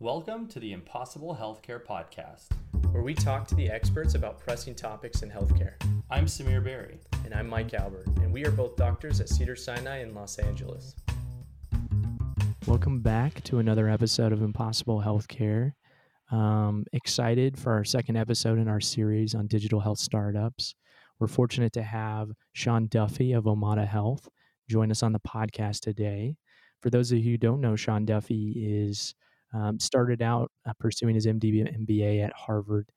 Welcome to the Impossible Healthcare Podcast, where we talk to the experts about pressing topics in healthcare. I'm Samir Berry. And I'm Mike Albert, and we are both doctors at Cedars-Sinai in Los Angeles. Welcome back to another episode of Impossible Healthcare. Um, excited for our second episode in our series on digital health startups. We're fortunate to have Sean Duffy of Omada Health join us on the podcast today. For those of you who don't know, Sean Duffy is um, started out uh, pursuing his MD MBA at Harvard.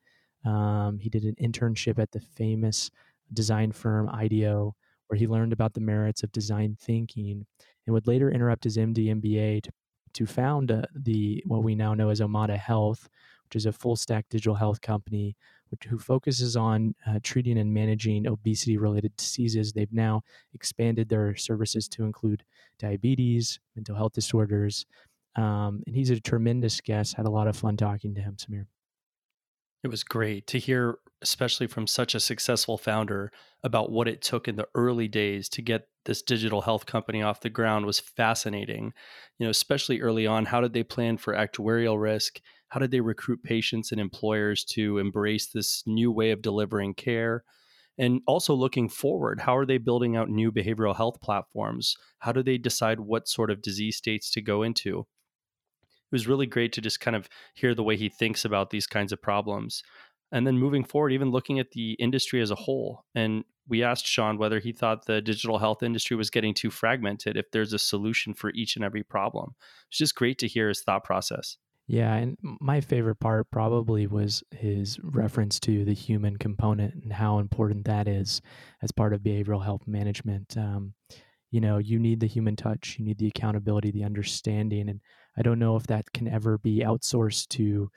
Um, he did an internship at the famous design firm IDEO, where he learned about the merits of design thinking, and would later interrupt his MD MBA to to found uh, the what we now know as Omada Health, which is a full stack digital health company which, who focuses on uh, treating and managing obesity related diseases. They've now expanded their services to include diabetes, mental health disorders, um, and he's a tremendous guest. Had a lot of fun talking to him, Samir. It was great to hear, especially from such a successful founder, about what it took in the early days to get this digital health company off the ground was fascinating. You know, especially early on, how did they plan for actuarial risk? How did they recruit patients and employers to embrace this new way of delivering care? And also looking forward, how are they building out new behavioral health platforms? How do they decide what sort of disease states to go into? It was really great to just kind of hear the way he thinks about these kinds of problems. And then moving forward, even looking at the industry as a whole. And we asked Sean whether he thought the digital health industry was getting too fragmented, if there's a solution for each and every problem. It's just great to hear his thought process. Yeah, and my favorite part probably was his reference to the human component and how important that is as part of behavioral health management. Um, you know, you need the human touch, you need the accountability, the understanding, and I don't know if that can ever be outsourced to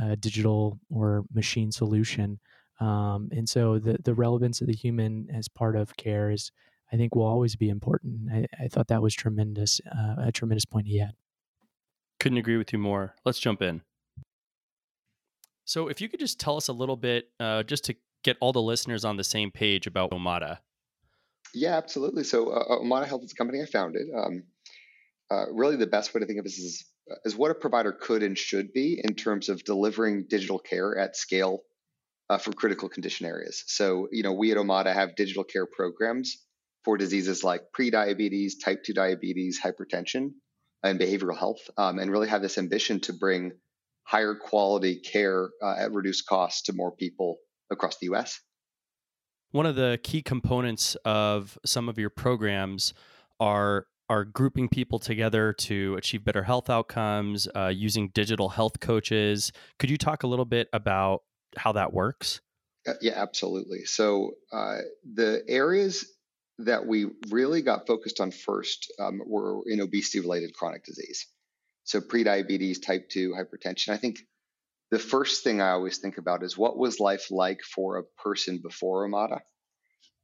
a digital or machine solution. Um, and so the the relevance of the human as part of care is, I think, will always be important. I, I thought that was tremendous, uh, a tremendous point he had. Couldn't agree with you more. Let's jump in. So, if you could just tell us a little bit, uh, just to get all the listeners on the same page about Omada. Yeah, absolutely. So, uh, Omada Health is a company I founded. Um, uh, really the best way to think of this is, is what a provider could and should be in terms of delivering digital care at scale uh, for critical condition areas. So, you know, we at Omada have digital care programs for diseases like prediabetes, type 2 diabetes, hypertension, and behavioral health, um, and really have this ambition to bring higher quality care uh, at reduced cost to more people across the US. One of the key components of some of your programs are are grouping people together to achieve better health outcomes uh, using digital health coaches. Could you talk a little bit about how that works? Uh, yeah, absolutely. So uh, the areas that we really got focused on first um, were in obesity related chronic disease. So prediabetes, type 2, hypertension. I think the first thing I always think about is what was life like for a person before Omada?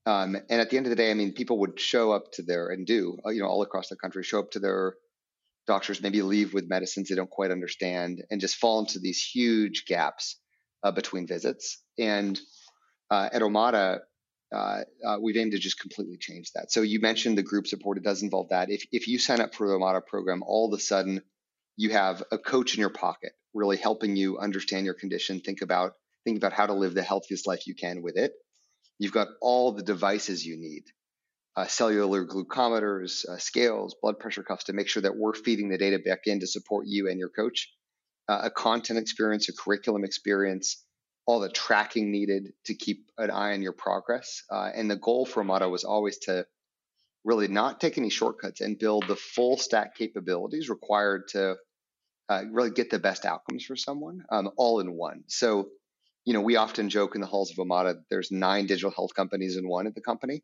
Um, and at the end of the day, I mean, people would show up to their and do, uh, you know, all across the country, show up to their doctors, maybe leave with medicines they don't quite understand, and just fall into these huge gaps uh, between visits. And uh, at Omada, uh, uh, we've aimed to just completely change that. So you mentioned the group support; it does involve that. If if you sign up for the Omada program, all of a sudden you have a coach in your pocket, really helping you understand your condition, think about think about how to live the healthiest life you can with it You've got all the devices you need uh, cellular glucometers, uh, scales, blood pressure cuffs to make sure that we're feeding the data back in to support you and your coach. Uh, a content experience, a curriculum experience, all the tracking needed to keep an eye on your progress. Uh, and the goal for Omada was always to really not take any shortcuts and build the full stack capabilities required to uh, really get the best outcomes for someone um, all in one. So you know, we often joke in the halls of Omada, there's nine digital health companies in one at the company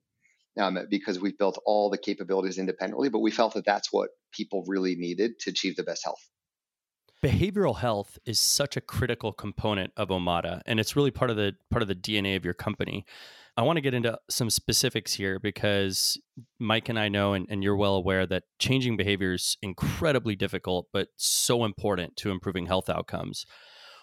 um, because we've built all the capabilities independently, but we felt that that's what people really needed to achieve the best health. Behavioral health is such a critical component of Omada, and it's really part of the part of the DNA of your company. I want to get into some specifics here because Mike and I know, and, and, you're well aware, that changing behavior is incredibly difficult, but so important to improving health outcomes.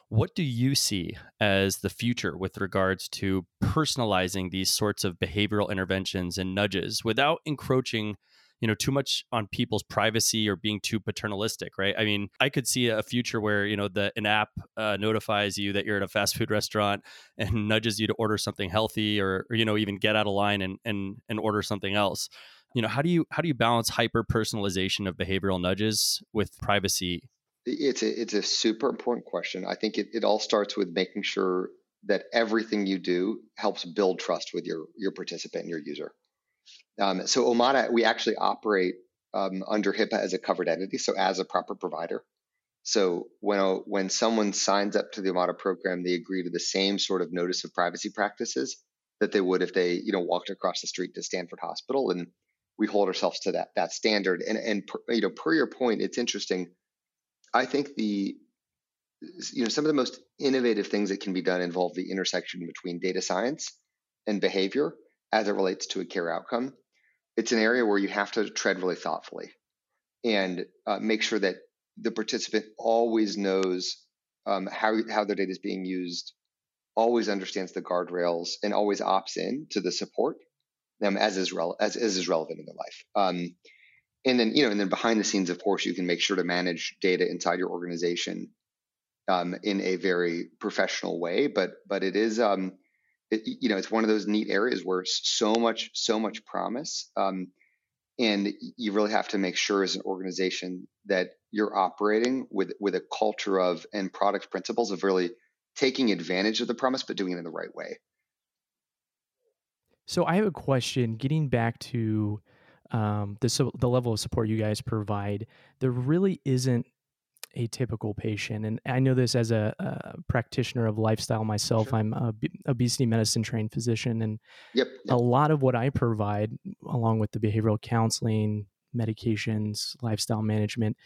What do you see as the future with regards to personalizing these sorts of behavioral interventions and nudges without encroaching you know too much on people's privacy or being too paternalistic right? I mean i could see a future where you know the an app uh, notifies you that you're at a fast food restaurant and nudges you to order something healthy or, or you know even get out of line and and and order something else. You know how do you how do you balance hyper personalization of behavioral nudges with privacy? It's a it's a super important question. I think it, it all starts with making sure that everything you do helps build trust with your your participant and your user um, so Omada, we actually operate um, under HIPAA as a covered entity, so as a proper provider. So when a, when someone signs up to the Omada program, they agree to the same sort of notice of privacy practices that they would if they you know walked across the street to Stanford Hospital, and we hold ourselves to that that standard. And and per, you know per your point, it's interesting. I think the you know some of the most innovative things that can be done involve the intersection between data science and behavior as it relates to a care outcome it's an area where you have to tread really thoughtfully and uh, make sure that the participant always knows um, how how their data is being used, always understands the guardrails, and always opts in to the support um, as is as, as is relevant in their life. Um, and then you know, and then behind the scenes, of course, you can make sure to manage data inside your organization um, in a very professional way. But but it is um, it, you know, it's one of those neat areas where so much, so much promise. Um, and you really have to make sure as an organization that you're operating with with a culture of and product principles of really taking advantage of the promise, but doing it in the right way. So I have a question. Getting back to um, the the level of support you guys provide, there really isn't a typical patient. And I know this as a, a practitioner of lifestyle myself. Sure. I'm a b- obesity medicine trained physician, and yep, yep. a lot of what I provide, along with the behavioral counseling, medications, lifestyle management,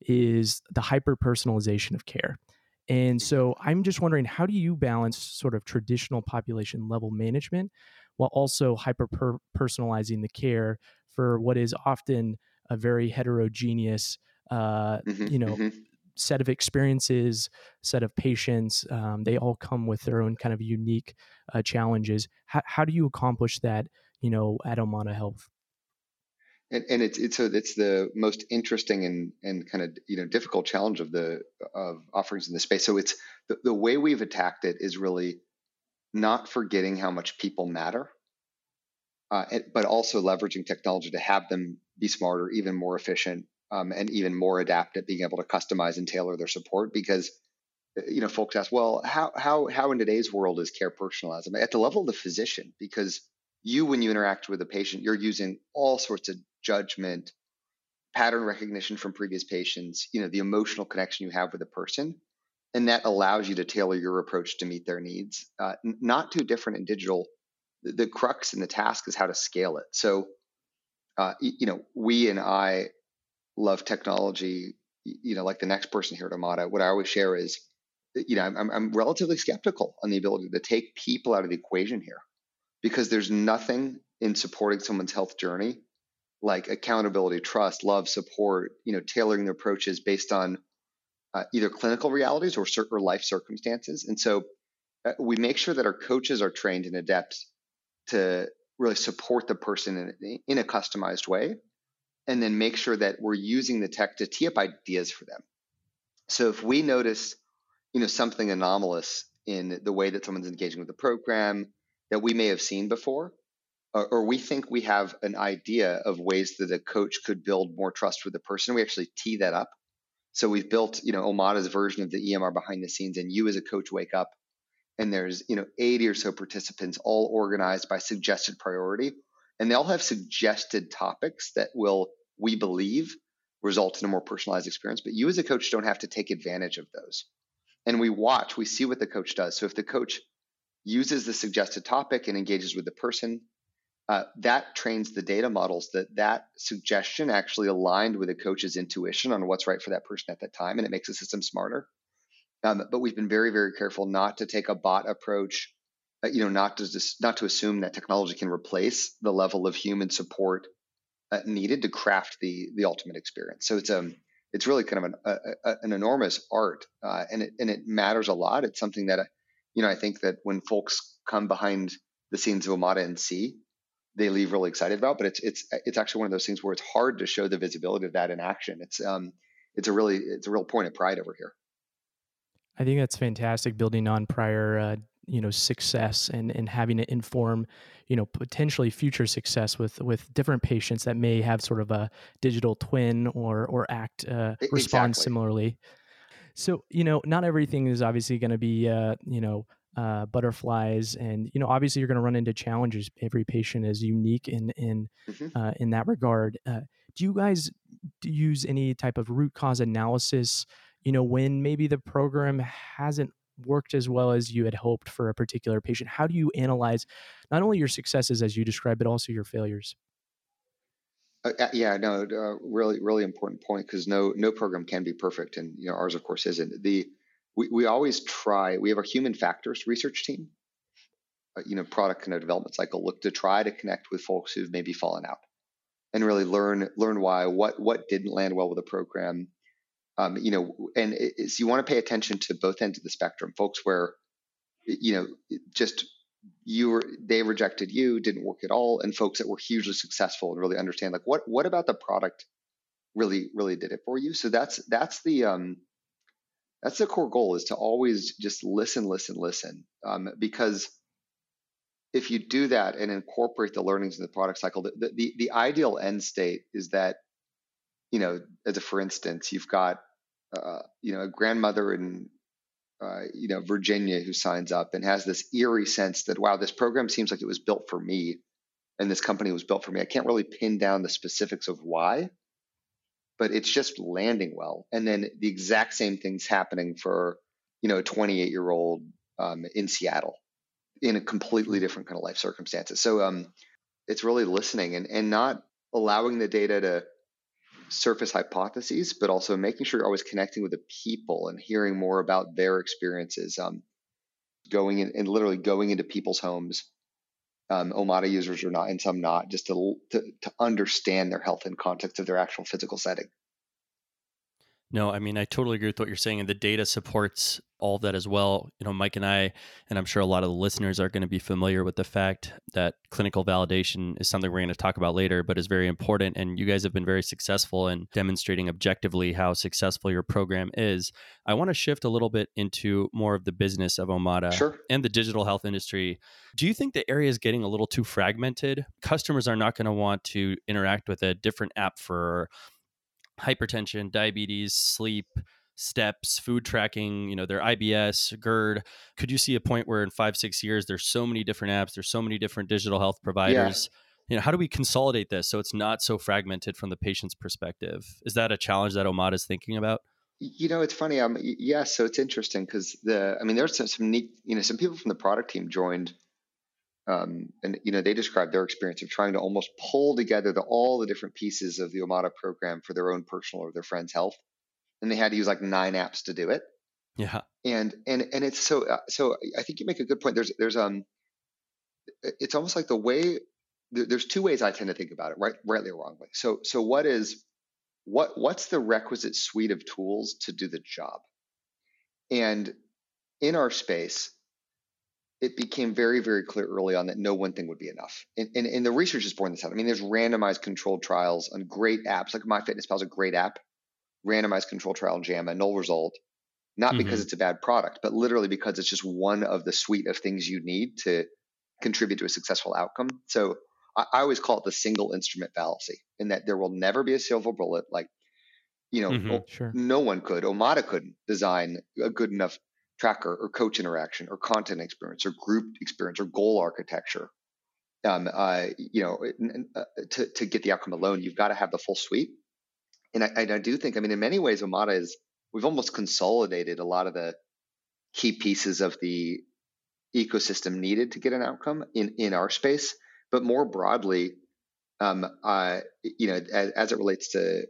is the hyper personalization of care. And so I'm just wondering, how do you balance sort of traditional population level management while also hyper personalizing the care for what is often a very heterogeneous uh, mm-hmm, you know, mm-hmm. set of experiences, set of patients. Um, they all come with their own kind of unique uh, challenges. How, how do you accomplish that, you know, at Omada Health? And, and it's it's so it's the most interesting and and kind of you know difficult challenge of the of offerings in the space. So it's the, the way we've attacked it is really not forgetting how much people matter, uh, but also leveraging technology to have them be smarter, even more efficient, um, and even more adept at being able to customize and tailor their support because uh, you know folks ask well how how how in today's world is care personalized? At the level of the physician because you when you interact with a patient you're using all sorts of judgment pattern recognition from previous patients you know the emotional connection you have with a person and that allows you to tailor your approach to meet their needs uh, not too different in digital. The, the crux and the task is how to scale it. So uh, you know we and i love technology, you know, like the next person here at Omada, what I always share is, you know, I'm, I'm relatively skeptical on the ability to take people out of the equation here because there's nothing in supporting someone's health journey like accountability, trust, love, support, you know, tailoring the approaches based on uh, either clinical realities or, or life circumstances. And so uh, we make sure that our coaches are trained and adept to really support the person in, in a customized way and then make sure that we're using the tech to tee up ideas for them. So if we notice, you know, something anomalous in the way that someone's engaging with the program that we may have seen before, or, or we think we have an idea of ways that a coach could build more trust with the person, we actually tee that up. So we've built, you know, Omada's version of the EMR behind the scenes, and you as a coach wake up, and there's, you know, 80 or so participants all organized by suggested priority and they all have suggested topics that will, we believe, result in a more personalized experience. But you as a coach don't have to take advantage of those. And we watch, we see what the coach does. So if the coach uses the suggested topic and engages with the person, uh, that trains the data models that that suggestion actually aligned with the coach's intuition on what's right for that person at that time, and it makes the system smarter. Um, but we've been very, very careful not to take a bot approach you know, not to not to assume that technology can replace the level of human support uh, needed to craft the the ultimate experience. So it's um it's really kind of an a, a, an enormous art, uh, and it and it matters a lot. It's something that you know I think that when folks come behind the scenes of Omada and see they leave really excited about. But it's it's it's actually one of those things where it's hard to show the visibility of that in action. It's um it's a really it's a real point of pride over here. I think that's fantastic, building on prior uh, you know success and and having it inform you know potentially future success with with different patients that may have sort of a digital twin or or act uh, respond similarly. So you know not everything is obviously going to be uh, you know uh, butterflies and you know obviously you're going to run into challenges. Every patient is unique in in mm-hmm. uh, in that regard. Uh, do you guys use any type of root cause analysis? You know when maybe the program hasn't worked as well as you had hoped for a particular patient how do you analyze not only your successes as you described but also your failures? Uh, uh yeah no uh, really really important point because no no program can be perfect and you know ours of course isn't. The we, we always try we have a human factors research team uh, you know product of development cycle look to try to connect with folks who've maybe fallen out and really learn learn why what what didn't land well with the program um, you know, and it's, you want to pay attention to both ends of the spectrum, folks where, you know, just you were they rejected you, didn't work at all, and folks that were hugely successful and really understand like what what about the product really really did it for you. So that's that's the um, that's the core goal is to always just listen, listen, listen, um, because if you do that and incorporate the learnings in the product cycle, the, the, the ideal end state is that you know, as a for instance, you've got uh, you know a grandmother in uh, you know Virginia who signs up and has this eerie sense that wow, this program seems like it was built for me, and this company was built for me. I can't really pin down the specifics of why, but it's just landing well. And then the exact same thing's happening for you know a 28 year old um, in Seattle in a completely different kind of life circumstances. So um, it's really listening and and not allowing the data to surface hypotheses, but also making sure you're always connecting with the people and hearing more about their experiences. Um, going in and literally going into people's homes, um, Omada users or not, and some not, just to, to to understand their health in context of their actual physical setting. No, I mean I totally agree with what you're saying, and the data supports all of that as well. You know, Mike and I, and I'm sure a lot of the listeners are going to be familiar with the fact that clinical validation is something we're going to talk about later, but is very important. And you guys have been very successful in demonstrating objectively how successful your program is. I want to shift a little bit into more of the business of Omada sure. and the digital health industry. Do you think the area is getting a little too fragmented? Customers are not going to want to interact with a different app for hypertension, diabetes, sleep, steps, food tracking, you know, their IBS, GERD. Could you see a point where in five, six years, there's so many different apps, there's so many different digital health providers? Yeah. You know, how do we consolidate this so it's not so fragmented from the patient's perspective? Is that a challenge that Omada is thinking about? You know, it's funny. Um, yes, so it's interesting because the, I mean, there's some, some neat, you know, some people from the product team joined um, and you know they described their experience of trying to almost pull together the, all the different pieces of the Omada program for their own personal or their friend's health, and they had to use like nine apps to do it. Yeah, and and and it's so uh, so. I think you make a good point. There's there's um, it's almost like the way there's two ways I tend to think about it, right, rightly or wrongly. So so what is what what's the requisite suite of tools to do the job? And in our space, it became very, very clear early on that no one thing would be enough. And, and, and the research is borne this out. I mean, there's randomized controlled trials on great apps, like MyFitnessPal is a great app, randomized controlled trial JAMA, null result, not mm-hmm. because it's a bad product, but literally because it's just one of the suite of things you need to contribute to a successful outcome. So I, I always call it the single instrument fallacy, in that there will never be a silver bullet. Like, you know, mm-hmm, sure. no one could, Omada couldn't design a good enough tracker or coach interaction or content experience or group experience or goal architecture. Um, uh, you know, uh, to, to get the outcome alone, you've got to have the full suite. And I, I do think, I mean, in many ways, Omada is, we've almost consolidated a lot of the key pieces of the ecosystem needed to get an outcome in, in our space. But more broadly, um, uh, you know, as, as, it relates to,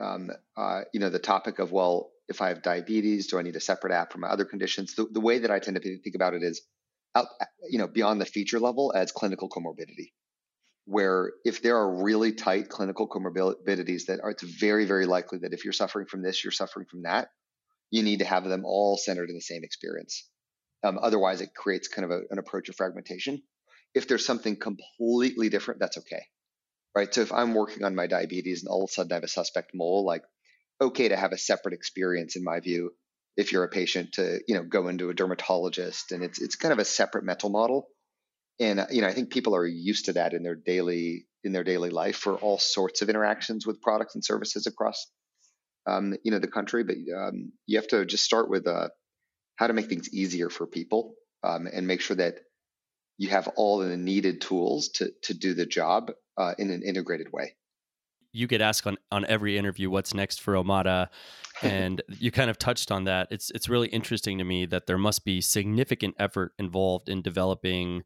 um, uh, you know, the topic of, well, if I have diabetes, do I need a separate app for my other conditions? The, the way that I tend to think about it is, out, you know, beyond the feature level as clinical comorbidity, where if there are really tight clinical comorbidities that are, it's very, very likely that if you're suffering from this, you're suffering from that. You need to have them all centered in the same experience. Um, otherwise, it creates kind of a, an approach of fragmentation. if there's something completely different, that's okay. Right. So if I'm working on my diabetes and all of a sudden I have a suspect mole, like okay to have a separate experience in my view if you're a patient to you know go into a dermatologist and it's it's kind of a separate mental model. And uh, you know i think people are used to that in their daily in their daily life for all sorts of interactions with products and services across um, you know the country. But um, you have to just start with uh, how to make things easier for people um, and make sure that you have all the needed tools to to do the job uh, in an integrated way you get asked on, on every interview what's next for Omada, and you kind of touched on that. It's it's really interesting to me that there must be significant effort involved in developing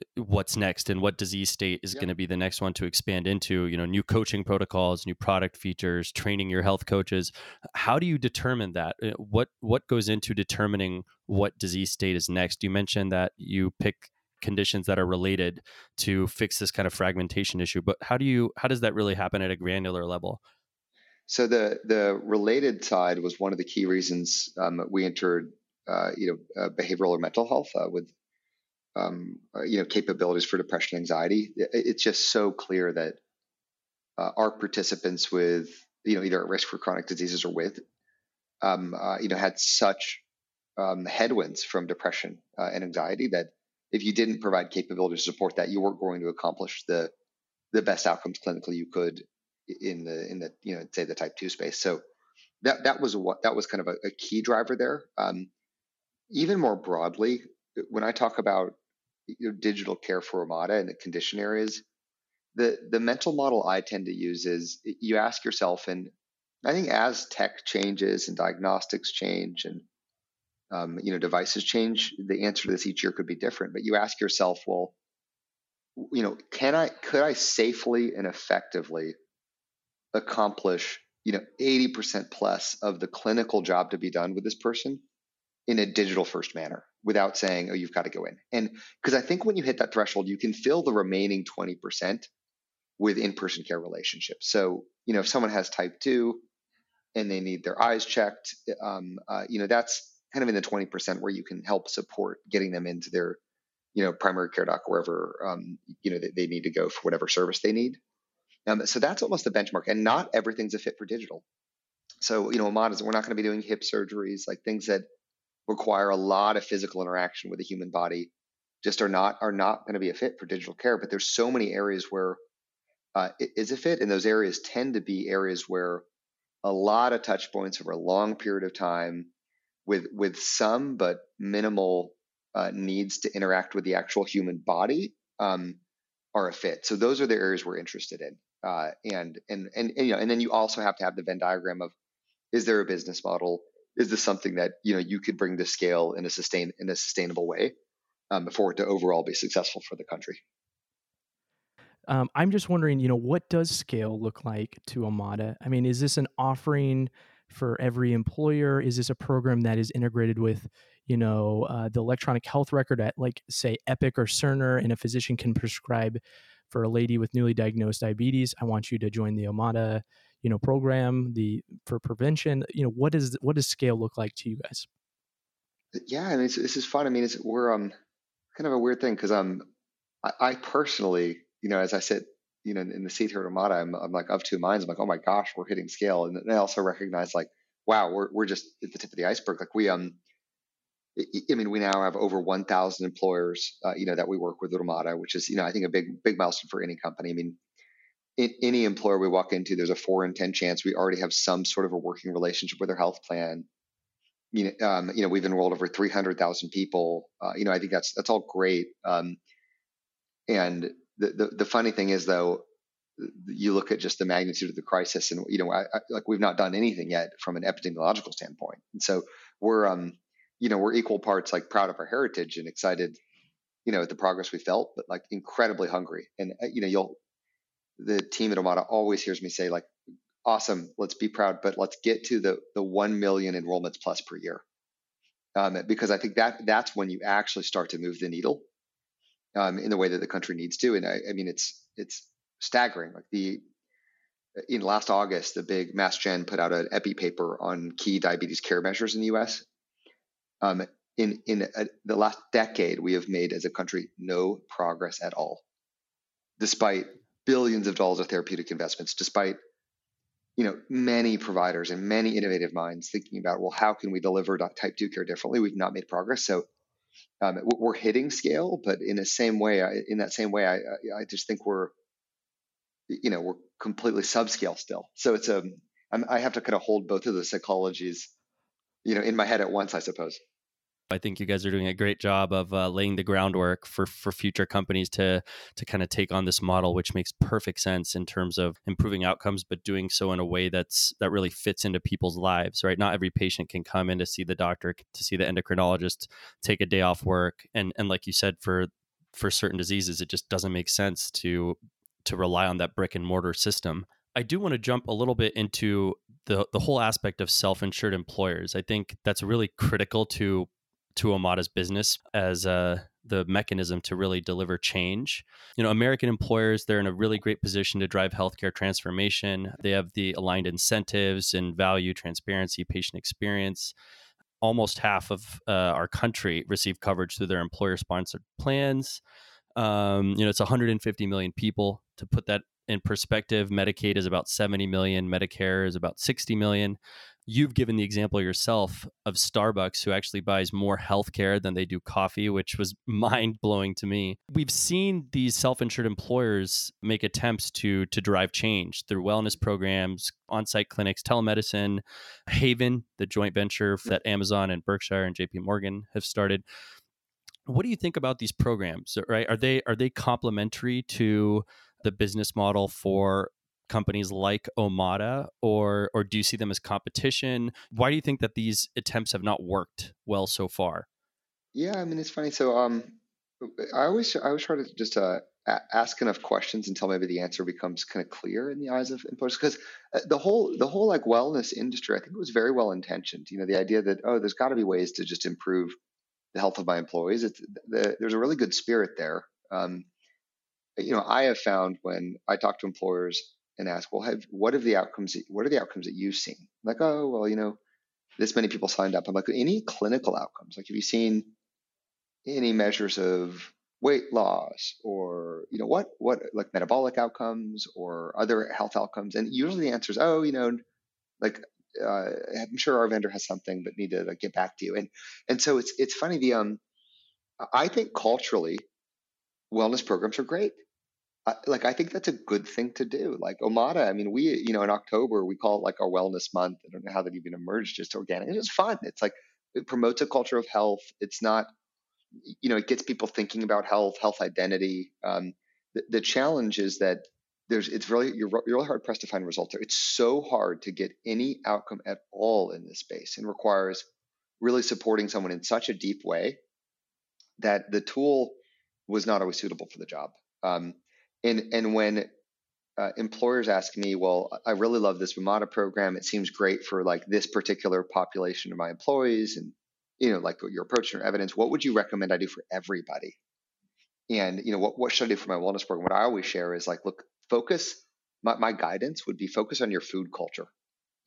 uh, what's next and what disease state is going to be the next one to expand into you know new coaching protocols new product features training your health coaches. How do you determine that? Uh, what what goes into determining what disease state is next? You mentioned that you pick conditions that are related to fix this kind of fragmentation issue but how do you how does that really happen at a granular level? So the the related side was one of the key reasons um, we entered uh, you know uh, behavioral or mental health uh, with um, uh, you know capabilities for depression anxiety. It, it's just so clear that uh, our participants with you know either at risk for chronic diseases or with um, uh, you know had such um, headwinds from depression and anxiety that if you didn't provide capability to support that, you weren't going to accomplish the the best outcomes clinically you could in the in the you know say the type two space. So that that was what that was kind of a, a key driver there. Um, even more broadly, when I talk about you know, digital care for Omada and the condition areas, the the mental model I tend to use is you ask yourself, and I think as tech changes and diagnostics change and um, you know devices change the answer to this each year could be different but you ask yourself well you know can i could i safely and effectively accomplish you know 80% plus of the clinical job to be done with this person in a digital first manner without saying oh you've got to go in. And because i think when you hit that threshold you can fill the remaining 20% with in-person care relationships. So you know if someone has type 2 and they need their eyes checked um, uh, you know that's kind of in the 20% where you can help support getting them into their you know primary care doc wherever um, you know they, they, need to go for whatever service they need. Um, so that's almost the benchmark and not everything's a fit for digital. So you know Omada we're not going to be doing hip surgeries like things that require a lot of physical interaction with the human body just are not are not going to be a fit for digital care but there's so many areas where uh, it is a fit? And those areas tend to be areas where a lot of touch points over a long period of time with with some but minimal uh, needs to interact with the actual human body um, are a fit. So those are the areas we're interested in. Uh, and, and and and you know, and then you also have to have the Venn diagram of is there a business model? Is this something that you know you could bring to scale in a sustain in a sustainable way um, for it to overall be successful for the country? Um, I'm just wondering, you know, what does scale look like to Omada? I mean, is this an offering for every employer? Is this a program that is integrated with, you know, uh, the electronic health record at like say Epic or Cerner, and a physician can prescribe for a lady with newly diagnosed diabetes? I want you to join the Omada, you know, program the for prevention. You know, what is what does scale look like to you guys? Yeah, I mean, this is fun. I mean, it's we're um kind of a weird thing because um I, I personally, you know, as I said you know, in the seat here at Omada, I'm, I'm like of two minds. I'm like, oh my gosh, we're hitting scale. And I also recognize like, wow, we're, we're just at the tip of the iceberg. Like we, um, I mean, we now have over 1,000 employers, uh, you know, that we work with at which is, you know, I think a big, big milestone for any company. I mean, in, any employer we walk into, there's a four in 10 chance we already have some sort of a working relationship with their health plan. You know, um, you know, we've enrolled over 300,000 people. Uh, you know, I think that's, that's all great. Um, and the, the, funny thing is though, you look at just the magnitude of the crisis and you know I, I, like we've not done anything yet from an epidemiological standpoint. And so we're um you know we're equal parts like proud of our heritage and excited you know at the progress we felt but like incredibly hungry. And uh, you know you'll the team at Omada always hears me say like awesome let's be proud but let's get to the the 1 million enrollments plus per year. Um, because I think that that's when you actually start to move the needle um, in the way that the country needs to. And I, I mean, it's it's staggering. Like the in last August, the big Mass Gen put out an epi paper on key diabetes care measures in the U.S. Um, in in a, the last decade, we have made as a country no progress at all, despite billions of dollars of therapeutic investments, despite you know many providers and many innovative minds thinking about well how can we deliver type 2 care differently we've not made progress so um, we're hitting scale but in the same way I, in that same way I, I just think we're you know we're completely subscale still. So it's a um, I'm, i have to kind of hold both of the psychologies you know in my head at once i suppose I think you guys are doing a great job of uh, laying the groundwork for for future companies to to kind of take on this model, which makes perfect sense in terms of improving outcomes, but doing so in a way that's that really fits into people's lives. Right? Not every patient can come in to see the doctor, to see the endocrinologist, take a day off work, and and like you said, for for certain diseases, it just doesn't make sense to to rely on that brick and mortar system. I do want to jump a little bit into the the whole aspect of self-insured employers. I think that's really critical to to Omada's business as uh, the mechanism to really deliver change. You know, American employers, they're in a really great position to drive healthcare transformation. They have the aligned incentives and value, transparency, patient experience. Almost half of uh, our country receive coverage through their employer sponsored plans. Um, you know, it's 150 million people. To put that in perspective, Medicaid is about 70 million, Medicare is about 60 million you've given the example yourself of Starbucks, who actually buys more healthcare than they do coffee, which was mind blowing to me. We've seen these self insured employers make attempts to to drive change through wellness programs, on site clinics, telemedicine, Haven, the joint venture mm. that Amazon and Berkshire and JP Morgan have started. What do you think about these programs? Right? Are they are they complementary to the business model for companies like Omada, or or do you see them as competition? Why do you think that these attempts have not worked well so far? Yeah, I mean it's funny. So um, I always I always try to just uh, ask enough questions until maybe the answer becomes kind of clear in the eyes of employers. Because uh, the whole the whole like wellness industry, I think it was very well intentioned. You know, the idea that oh, there's got to be ways to just improve the health of my employees. It's the, there's a really good spirit there. Um, you know, I have found when I talk to employers and ask, well, have, what are the outcomes? What are the outcomes that you've seen? Like, oh, well, you know, this many people signed up. I'm like, any clinical outcomes? Like, have you seen any measures of weight loss or you know what what like metabolic outcomes or other health outcomes? And usually the answer is, oh, you know, like uh, I'm sure our vendor has something, but need to like, get back to you. And and so it's it's funny. The um, I think culturally, wellness programs are great like I think that's a good thing to do. Like Omada, I mean, we you know in October we call it like our wellness month. I don't know how that even emerged, just organic. It's fun. It's like it promotes a culture of health. It's not, you know, it gets people thinking about health, health identity. Um, the, the challenge is that there's it's really you're, you're really hard pressed to find results there. It's so hard to get any outcome at all in this space, and requires really supporting someone in such a deep way that the tool was not always suitable for the job. Um, and and when uh, employers ask me, well, I really love this Omada program. It seems great for like this particular population of my employees, and you know, like your approach and your evidence. What would you recommend I do for everybody? And you know, what what should I do for my wellness program? What I always share is like, look, focus. My, my guidance would be focus on your food culture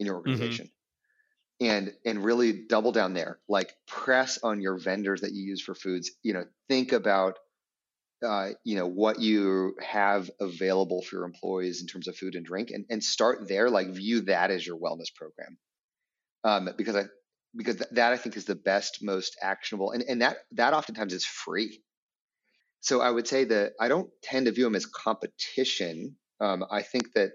in your mm-hmm. organization. Mm-hmm and and really double down there like press on your vendors that you use for foods you know think about uh, you know what you have available for your employees in terms of food and drink and, and start there like view that as your wellness program. Um, because i because th- that i think is the best most actionable and, and that that oftentimes is free. So i would say that i don't tend to view them as competition. Um, i think that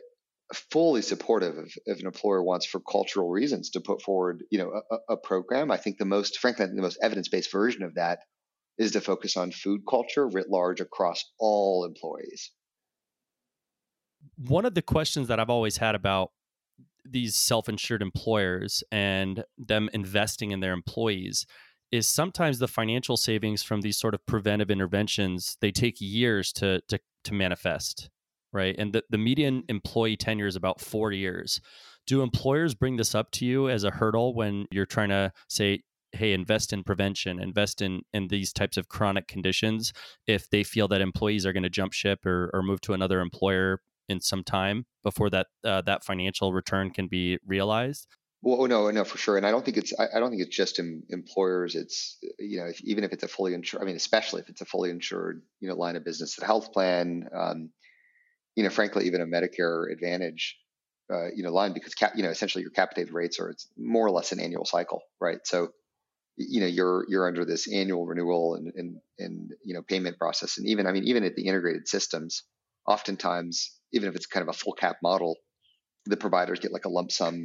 fully supportive of if an employer wants for cultural reasons to put forward you know a, a program. I think the most frankly the most evidence-based version of that is to focus on food culture writ large across all employees. One of the questions that I've always had about these self-insured employers and them investing in their employees is sometimes the financial savings from these sort of preventive interventions they take years to to, to manifest right and the, the median employee tenure is about four years do employers bring this up to you as a hurdle when you're trying to say hey invest in prevention invest in in these types of chronic conditions if they feel that employees are going to jump ship or, or move to another employer in some time before that uh, that financial return can be realized Well, no, no, for sure, and I don't think it's I, I don't think it's just em, employers. It's you know if, even if it's a fully insured, I mean, especially if it's a fully insured you know line of business, the health plan, um, you know, frankly, even a Medicare Advantage, uh, you know, line because cap, you know, essentially your capitated rates are it's more or less an annual cycle, right? So, you know, you're you're under this annual renewal and and and you know payment process, and even I mean, even at the integrated systems, oftentimes, even if it's kind of a full cap model, the providers get like a lump sum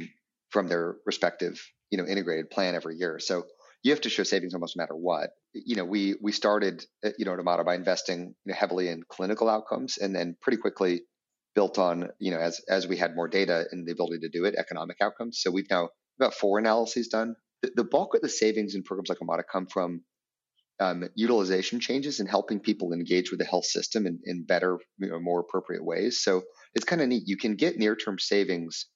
from their respective you know integrated plan every year. So you have to show savings almost no matter what. You know, we we started uh, you know at Omada by investing you know, heavily in clinical outcomes, and then pretty quickly built on you know as as we had more data and the ability to do it, economic outcomes. So we've now about four analyses done. The, bulk of the savings in programs like Omada come from um, utilization changes and helping people engage with the health system in, in better, you know, more appropriate ways. So it's kind of neat. You can get near-term savings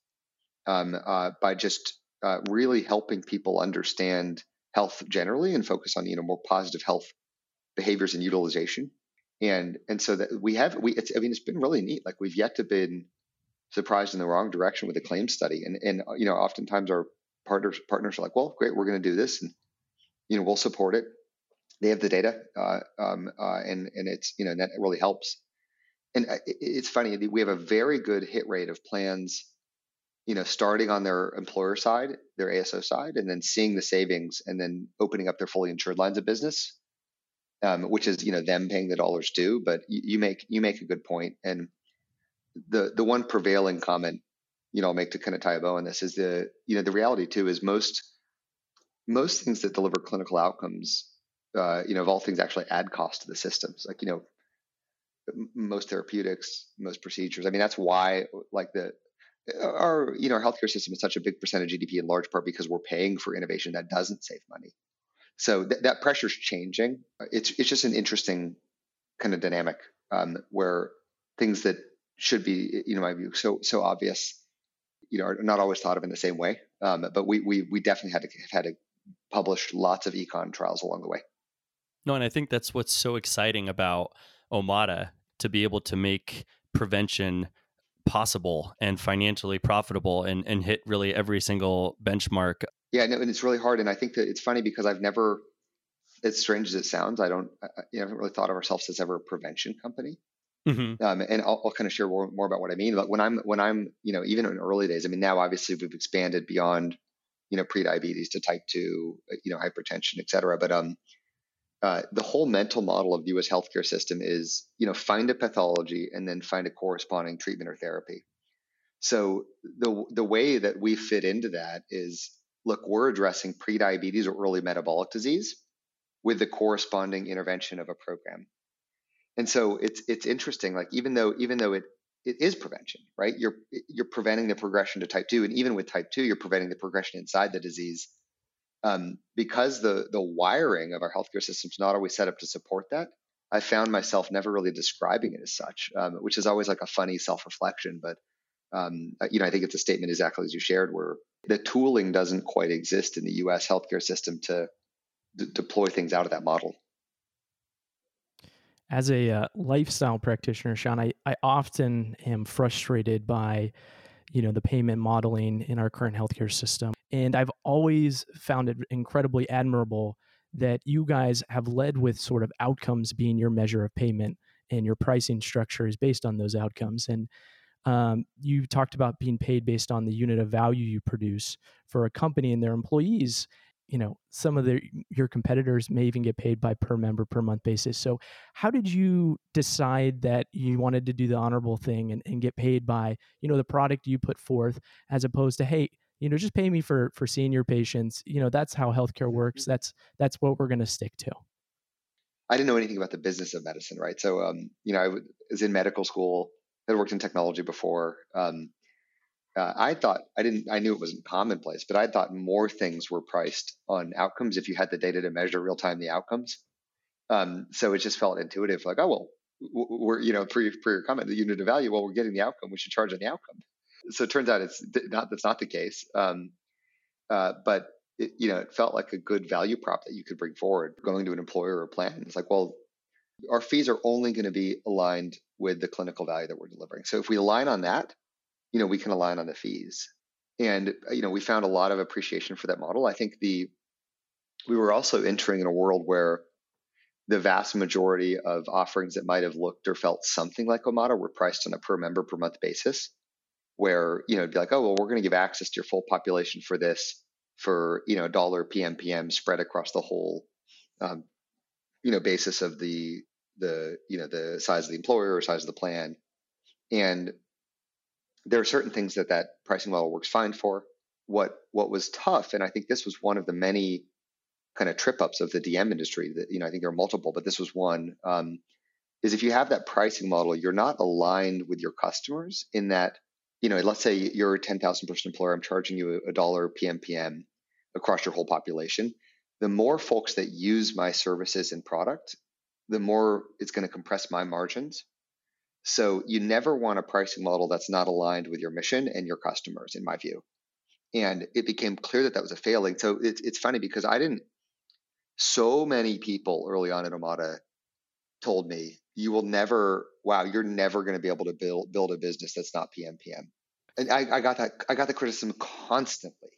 um, uh, by just uh, really helping people understand health generally and focus on you know more positive health behaviors and utilization. And and so that we have we it's I mean it's been really neat. Like we've yet to been surprised in the wrong direction with a claim study. And and you know oftentimes our partners partners are like, well, great, we're going to do this, and you know we'll support it. They have the data, uh, um, uh, and and it's you know that really helps. And it's funny we have a very good hit rate of plans you know, starting on their employer side, their ASO side, and then seeing the savings and then opening up their fully insured lines of business, um, which is you know them paying the dollars due. But you, make you make a good point, and the the one prevailing comment you know I'll make to kind of tie a bow on this is the you know the reality too is most most things that deliver clinical outcomes, uh, you know, of all things actually add cost to the systems. Like you know, most therapeutics, most procedures. I mean, that's why like the our you know our healthcare system is such a big percentage of GDP in large part because we're paying for innovation that doesn't save money. So th- that pressure's changing. It's it's just an interesting kind of dynamic um, where things that should be you know my view so so obvious you know are not always thought of in the same way. Um, but we we we definitely had to have had to publish lots of econ trials along the way. No, and I think that's what's so exciting about Omada to be able to make prevention possible and financially profitable and, and hit really every single benchmark. Yeah, no, and it's really hard. And I think that it's funny because I've never, as strange as it sounds, I don't, I, you know, I haven't really thought of ourselves as ever a prevention company. Mm-hmm. Um, and I'll, I'll, kind of share more, more, about what I mean. But when I'm, when I'm, you know, even in early days, I mean, now obviously we've expanded beyond, you know, pre-diabetes to type two, uh, you know, hypertension, et cetera. But um, uh, the whole mental model of the U.S. healthcare system is, you know, find a pathology and then find a corresponding treatment or therapy. So the the way that we fit into that is, look, we're addressing prediabetes or early metabolic disease with the corresponding intervention of a program. And so it's it's interesting. Like even though even though it it is prevention, right? You're you're preventing the progression to type two, and even with type two, you're preventing the progression inside the disease um, because the the wiring of our healthcare system is not always set up to support that. I found myself never really describing it as such, um, which is always like a funny self reflection. But um, uh, you know, I think it's a statement exactly as you shared, where the tooling doesn't quite exist in the U.S. healthcare system to d- deploy things out of that model. As a uh, lifestyle practitioner, Sean, I, I often am frustrated by you know the payment modeling in our current healthcare system. And i've always found it incredibly admirable that you guys have led with sort of outcomes being your measure of payment and your pricing structure is based on those outcomes. And um, you talked about being paid based on the unit of value you produce for a company and their employees you know some of the your competitors may even get paid by per member per month basis. So how did you decide that you wanted to do the honorable thing and, and get paid by you know the product you put forth as opposed to hey you know just pay me for for seeing your patients. You know that's how healthcare works. Mm-hmm. that's that's what we're going to stick to. I didn't know anything about the business of medicine right? So um you know i was in medical school had worked in technology before um uh, I thought I didn't. I knew it wasn't commonplace, but I thought more things were priced on outcomes if you had the data to measure real time the outcomes. Um, so it just felt intuitive, like, oh well, we're you know for your, your comment, the unit of value. Well, we're getting the outcome. We should charge on the outcome. So it turns out it's not. That's not the case. Um, uh, but it, you know, it felt like a good value prop that you could bring forward going to an employer or plan. It's like, well, our fees are only going to be aligned with the clinical value that we're delivering. So if we align on that, you know, we can align on the fees. and you know we found a lot of appreciation for that model. I think the we were also entering in a world where the vast majority of offerings that might have looked or felt something like Omada were priced on a per member per month basis, where you know it'd be like, oh well, we're going to give access to your full population for this for you know dollar PMPM spread across the whole um, you know basis of the the you know the size of the employer or size of the plan, and there are certain things that that pricing model works fine for. What what was tough, and I think this was one of the many kind of trip ups of the DM industry. That you know, I think there are multiple, but this was one. Um, is if you have that pricing model, you're not aligned with your customers in that. You know, let's say you're a 10,000 person employer. I'm charging you a dollar PMPM across your whole population. The more folks that use my services and product, the more it's going to compress my margins so you never want a pricing model that's not aligned with your mission and your customers, in my view. And it became clear that that was a failing. So it's it's funny because I didn't. So many people early on in Omada told me, "You will never. Wow, you're never going to be able to build build a business that's not PMPM." And I, I got that. I got the criticism constantly,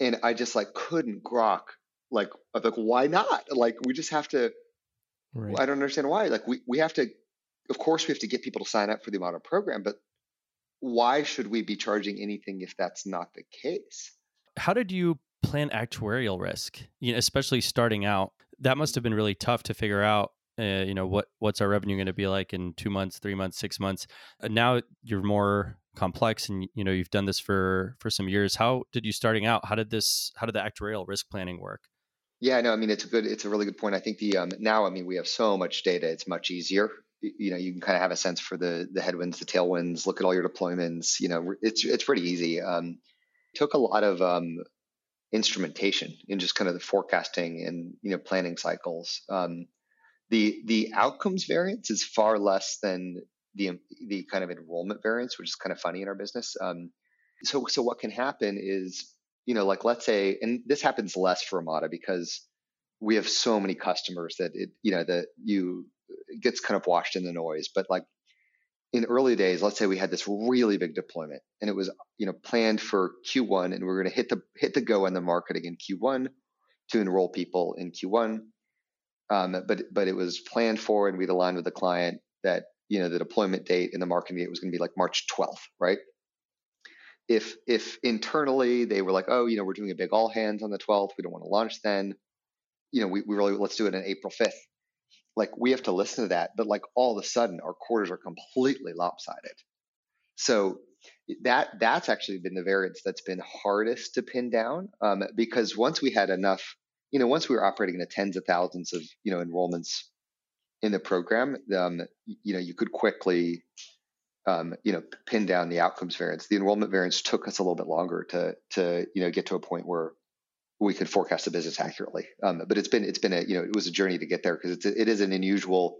and I just like couldn't grok. Like, I'm like, why not? Like, we just have to. Right. I don't understand why. Like, we we have to of course we have to get people to sign up for the Omada program, but why should we be charging anything if that's not the case? How did you plan actuarial risk? You know, especially starting out, that must have been really tough to figure out. Uh, you know what what's our revenue going to be like in two months, three months, six months? Uh, now you're more complex, and you know you've done this for for some years. How did you starting out? How did this? How did the actuarial risk planning work? Yeah, no, I mean it's a good, it's a really good point. I think the um, now, I mean, we have so much data; it's much easier you know you can kind of have a sense for the the headwinds the tailwinds look at all your deployments you know it's it's pretty easy. Um, took a lot of um, instrumentation in just kind of the forecasting and you know planning cycles. Um, the the outcomes variance is far less than the the kind of enrollment variance which is kind of funny in our business. Um, so so what can happen is you know like let's say and this happens less for Omada because we have so many customers that it you know that you gets kind of washed in the noise. But like in early days, let's say we had this really big deployment and it was, you know, planned for Q1 and we are going to hit the hit the go on the marketing in Q1 to enroll people in Q1. Um, but but it was planned for and we'd aligned with the client that you know the deployment date and the marketing date was going to be like March 12th, right? If if internally they were like, oh, you know, we're doing a big all hands on the 12th, we don't want to launch then, you know, we, we really let's do it on April 5th like we have to listen to that but like all of a sudden our quarters are completely lopsided. So that that's actually been the variance that's been hardest to pin down um, because once we had enough you know once we were operating in the tens of thousands of you know enrollments in the program um, you know you could quickly um, you know pin down the outcomes variance. The enrollment variance took us a little bit longer to to you know get to a point where we could forecast the business accurately. Um, but it's been it's been a you know it was a journey to get there because it's it is an unusual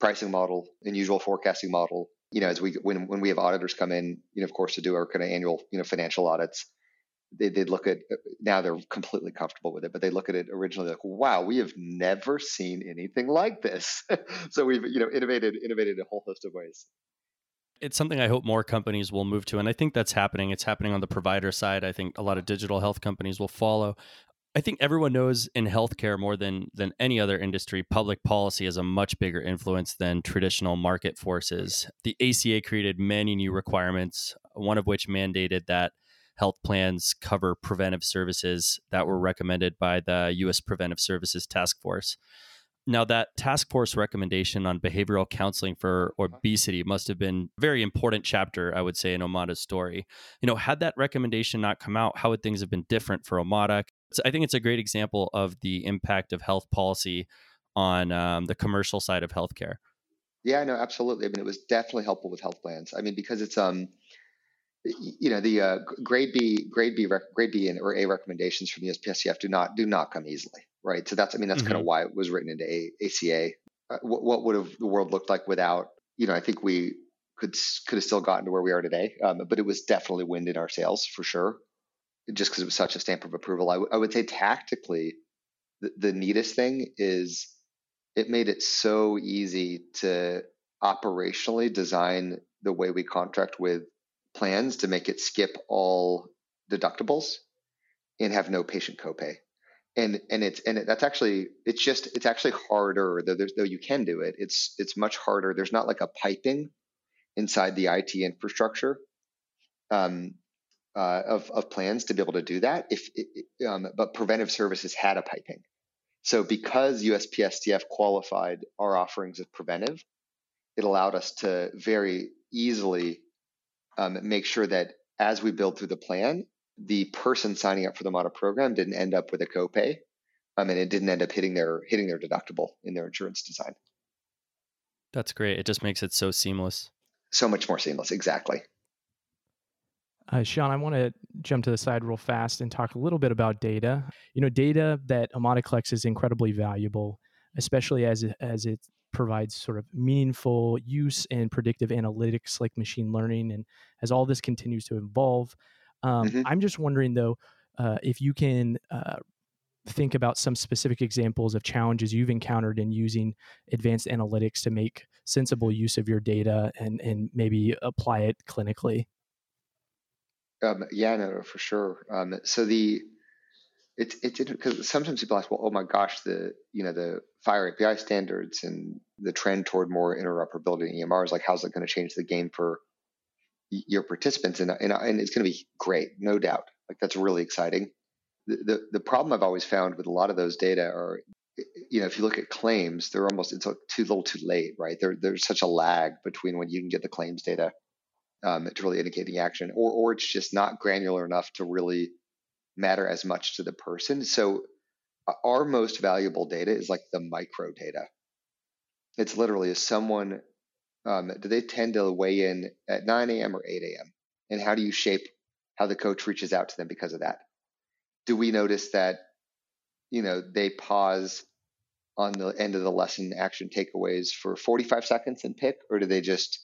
pricing model, unusual forecasting model. You know, as we when when we have auditors come in, you know, of course, to do our kind of annual you know financial audits, they they look at now they're completely comfortable with it, but they look at it originally like, wow, we have never seen anything like this. so we've you know innovated innovated a whole host of ways it's something I hope more companies will move to. And I think that's happening. It's happening on the provider side. I think a lot of digital health companies will follow. I think everyone knows in healthcare more than than any other industry, public policy has a much bigger influence than traditional market forces. The ACA created many new requirements, one of which mandated that health plans cover preventive services that were recommended by the US Preventive Services Task Force. Now, that task force recommendation on behavioral counseling for obesity must have been a very important chapter, I would say, in Omada's story. You know, had that recommendation not come out, how would things have been different for Omada? I think it's a great example of the impact of health policy on um, the commercial side of healthcare. Yeah, no, absolutely. I mean, it was definitely helpful with health plans. I mean, because it's um, you know, the uh, grade B, grade B, grade B, and or A recommendations from the USPSTF do not do not come easily right? So that's, I mean, that's mm-hmm. kind of why it was written into A- ACA. Uh, what, what, would have the world looked like without, you know, I think we could could have still gotten to where we are today, um, but it was definitely wind in our sails for sure, just because it was such a stamp of approval. I, w- I would say tactically, the, the neatest thing is it made it so easy to operationally design the way we contract with plans to make it skip all deductibles and have no patient copay. And and it's and it, that's actually it's just it's actually harder though though you can do it. It's it's much harder. There's not like a piping inside the IT infrastructure um, uh, of of plans to be able to do that. If um, but preventive services had a piping. So because USPSTF qualified our offerings as preventive, it allowed us to very easily um, make sure that as we build through the plan, the person signing up for the Omada program didn't end up with a copay. I mean, it didn't end up hitting their hitting their deductible in their insurance design. That's great. It just makes it so seamless. So much more seamless. Exactly. Uh, Sean, I want to jump to the side real fast and talk a little bit about data. You know, data that Omada collects is incredibly valuable, especially as it, as it provides sort of meaningful use and predictive analytics like machine learning. And as all this continues to evolve, um, mm-hmm. I'm just wondering though uh, if you can uh, think about some specific examples of challenges you've encountered in using advanced analytics to make sensible use of your data and and maybe apply it clinically. Um, yeah, no, for sure. Um, so the it's it's because sometimes people ask, well, oh my gosh, the you know the FHIR API standards and the trend toward more interoperability in EMRs, like how's it going to change the game for your participants? And and, and it's going to be great, no doubt. Like that's really exciting. The, the the problem I've always found with a lot of those data are, you know, if you look at claims, they're almost it's too little, too late, right? There there's such a lag between when you can get the claims data um, to really indicate the action, or or it's just not granular enough to really matter as much to the person. So our most valuable data is like the micro data. It's literally is someone um, do they tend to weigh in at 9 a.m. or 8 a.m. and how do you shape how the coach reaches out to them because of that? Do we notice that you know they pause on the end of the lesson action takeaways for 45 seconds and pick, or do they just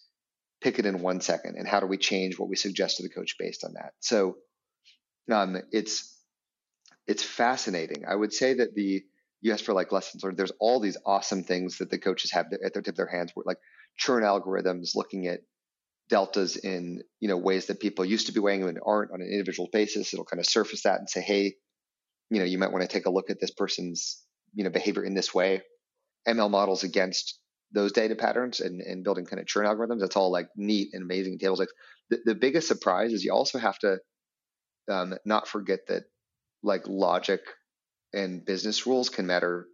pick it in one second? And how do we change what we suggest to the coach based on that? So um, it's it's fascinating. I would say that the you asked for like lessons learned. There's all these awesome things that the coaches have at their tip of their hands, like churn algorithms, looking at deltas in you know ways that people used to be weighing them and aren't on an individual basis. It'll kind of surface that and say, hey, you know, you might want to take a look at this person's you know behavior in this way. ML models against those data patterns and, and building kind of churn algorithms. That's all like neat and amazing tables. Like the, the biggest surprise is you also have to um, not forget that like logic and business rules can matter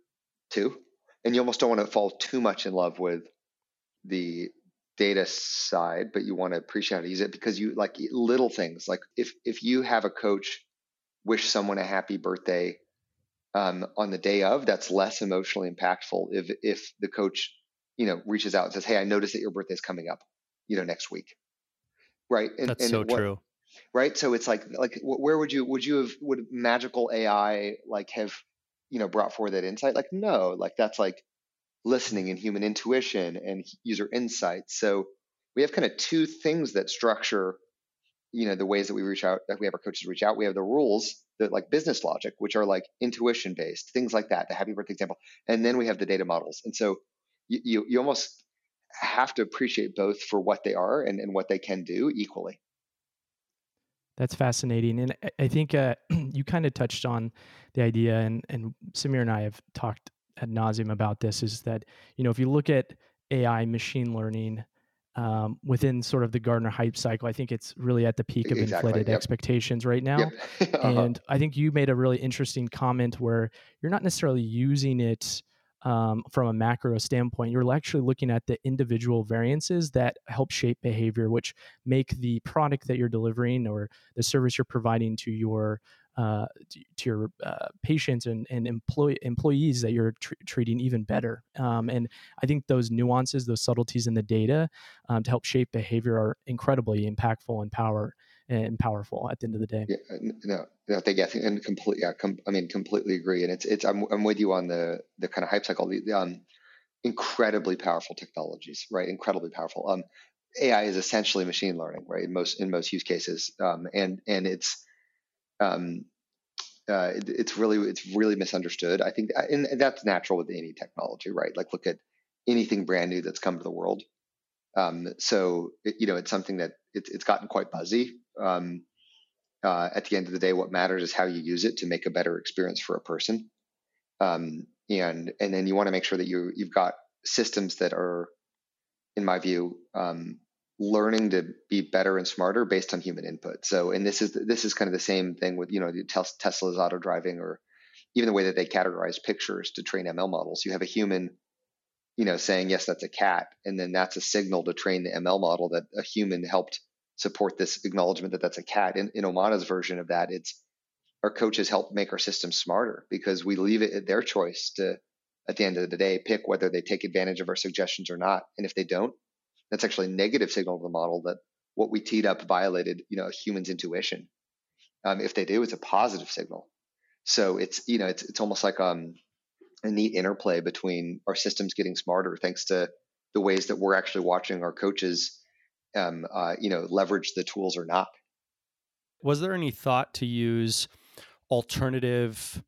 too. And you almost don't want to fall too much in love with the data side, but you want to appreciate how to use it because you like little things. Like if if you have a coach wish someone a happy birthday um, on the day of, that's less emotionally impactful if if the coach you know reaches out and says, "Hey, I noticed that your birthday is coming up, you know, next week." Right. And, that's and so what, true right so it's like like where would you would you have would magical ai like have you know brought forward that insight like no like that's like listening and human intuition and user insight. So we have kind of two things that structure you know the ways that we reach out that we have our coaches reach out. We have the rules that like business logic which are like intuition based things like that the happy birthday example and then we have the data models. And so you you, you almost have to appreciate both for what they are and, and what they can do equally. That's fascinating, and I think uh, you kind of touched on the idea, and and Samir and I have talked ad nauseum about this. Is that you know if you look at AI, machine learning, um, within sort of the Gartner hype cycle, I think it's really at the peak of exactly, inflated yep. expectations right now. Yep. uh-huh. And I think you made a really interesting comment where you're not necessarily using it um, from a macro standpoint, you're actually looking at the individual variances that help shape behavior, which make the product that you're delivering or the service you're providing to your uh, to your uh, patients and, and employee, employees that you're tr- treating even better. Um, and I think those nuances, those subtleties in the data um, to help shape behavior are incredibly impactful and power and powerful at the end of the day. Yeah, no, no, thank you. I think, and completely, yeah, com- I mean, completely agree. And it's, it's, I'm, I'm with you on the, the kind of hype cycle. The, um, incredibly powerful technologies, right? Incredibly powerful. Um, AI is essentially machine learning, right? In most, in most use cases, um, and and it's, um, uh, it, it's really, it's really misunderstood. I think, and that's natural with any technology, right? Like, look at anything brand new that's come to the world Um, so it, you know, it's something that it, it's gotten quite buzzy. Um, uh, at the end of the day, what matters is how you use it to make a better experience for a person. Um, and and then you want to make sure that you you've got systems that are, in my view, um, learning to be better and smarter based on human input. So, and this is this is kind of the same thing with you know Tesla's auto driving or even the way that they categorize pictures to train ML models. You have a human, you know, saying yes, that's a cat, and then that's a signal to train the ML model that a human helped support this acknowledgement that that's a cat. In, in Omada's version of that, it's our coaches help make our system smarter because we leave it at their choice to, at the end of the day, pick whether they take advantage of our suggestions or not. And if they don't, that's actually a negative signal to the model that what we teed up violated, you know, a human's intuition. Um, if they do, it's a positive signal. So it's you know it's it's almost like um, a neat interplay between our systems getting smarter thanks to the ways that we're actually watching our coaches, um, uh, you know, leverage the tools or not. Was there any thought to use alternative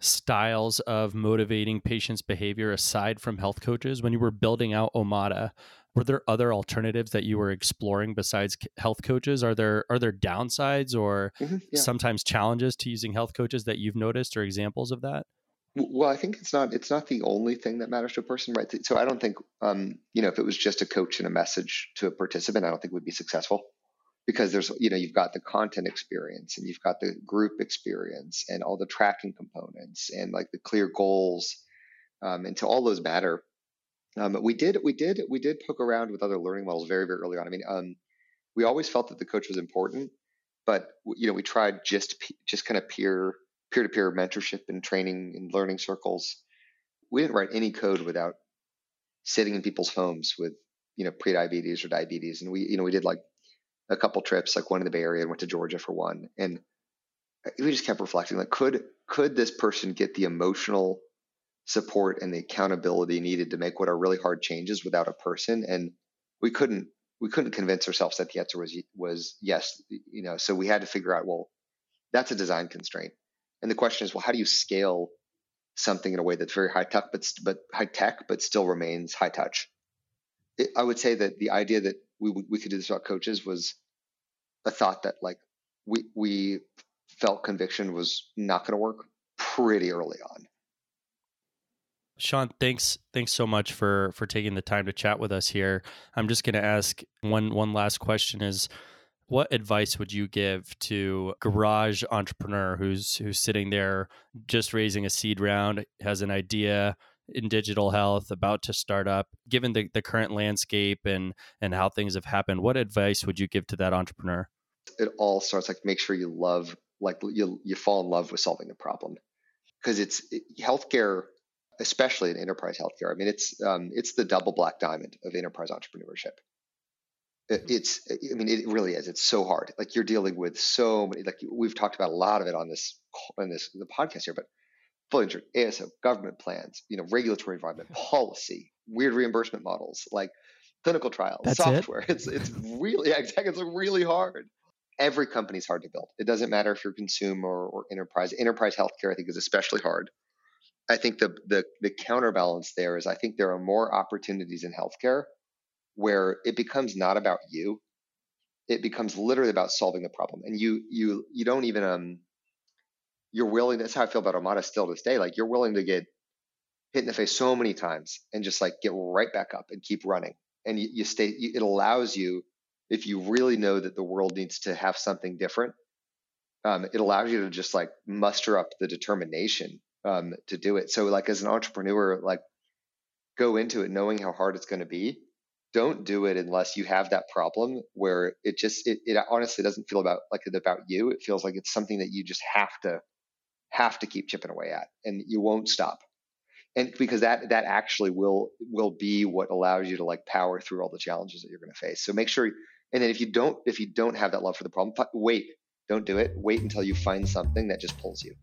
styles of motivating patients' behavior aside from health coaches when you were building out Omada? Were there other alternatives that you were exploring besides health coaches? Are there are there downsides or mm-hmm, yeah. sometimes challenges to using health coaches that you've noticed or examples of that? Well i think it's not it's not the only thing that matters to a person right? So i don't think um, you know if it was just a coach and a message to a participant i don't think we'd be successful because there's you know you've got the content experience and you've got the group experience and all the tracking components and like the clear goals um, and to all those matter um, we did we did we did poke around with other learning models very very early on. I mean, um, we always felt that the coach was important, but you know we tried just just kind of peer peer to peer mentorship and training and learning circles. We didn't write any code without sitting in people's homes with you know pre-diabetes or diabetes, and we you know we did like a couple trips, like one in the Bay Area and went to Georgia for one, and we just kept reflecting like could could this person get the emotional support and the accountability needed to make what are really hard changes without a person and we couldn't we couldn't convince ourselves that the answer was was yes you know so we had to figure out well that's a design constraint. And the question is well how do you scale something in a way that's very high tech but but high tech but still remains high touch? It, i would say that the idea that we we could do this about coaches was a thought that like we we felt conviction was not going to work pretty early on Sean, thanks thanks so much for for taking the time to chat with us here. I'm just going to ask one one last question is what advice would you give to garage entrepreneur who's who's sitting there just raising a seed round, has an idea in digital health about to start up, given the, the current landscape and and how things have happened, what advice would you give to that entrepreneur? It all starts like make sure you love like you you fall in love with solving the problem because it's it, healthcare especially in enterprise healthcare. I mean, it's um, it's the double black diamond of enterprise entrepreneurship. It, mm-hmm. it's, I mean, it really is. It's so hard. Like you're dealing with so many. Like we've talked about a lot of it on this on this the podcast here, but fully insured ASO, government plans, you know, regulatory environment, policy, weird reimbursement models, like clinical trials, That's software. It? It's it's really yeah, exactly. It's really hard. Every company's hard to build. It doesn't matter if you're consumer or enterprise. Enterprise healthcare, I think, is especially hard I think the, the the counterbalance there is I think there are more opportunities in healthcare where it becomes not about you. It becomes literally about solving the problem. And you you you don't even um you're willing that's how I feel about Omada still to this day. Like you're willing to get hit in the face so many times and just like get right back up and keep running. And you, you stay it allows you if you really know that the world needs to have something different, um, it allows you to just like muster up the determination um, to do it. So like as an entrepreneur, like go into it knowing how hard it's going to be. Don't do it unless you have that problem where it just it, it honestly doesn't feel about like it's about you. It feels like it's something that you just have to have to keep chipping away at, and you won't stop. And because that that actually will will be what allows you to like power through all the challenges that you're going to face. So make sure. And then if you don't if you don't have that love for the problem, wait. Don't do it. Wait until you find something that just pulls you.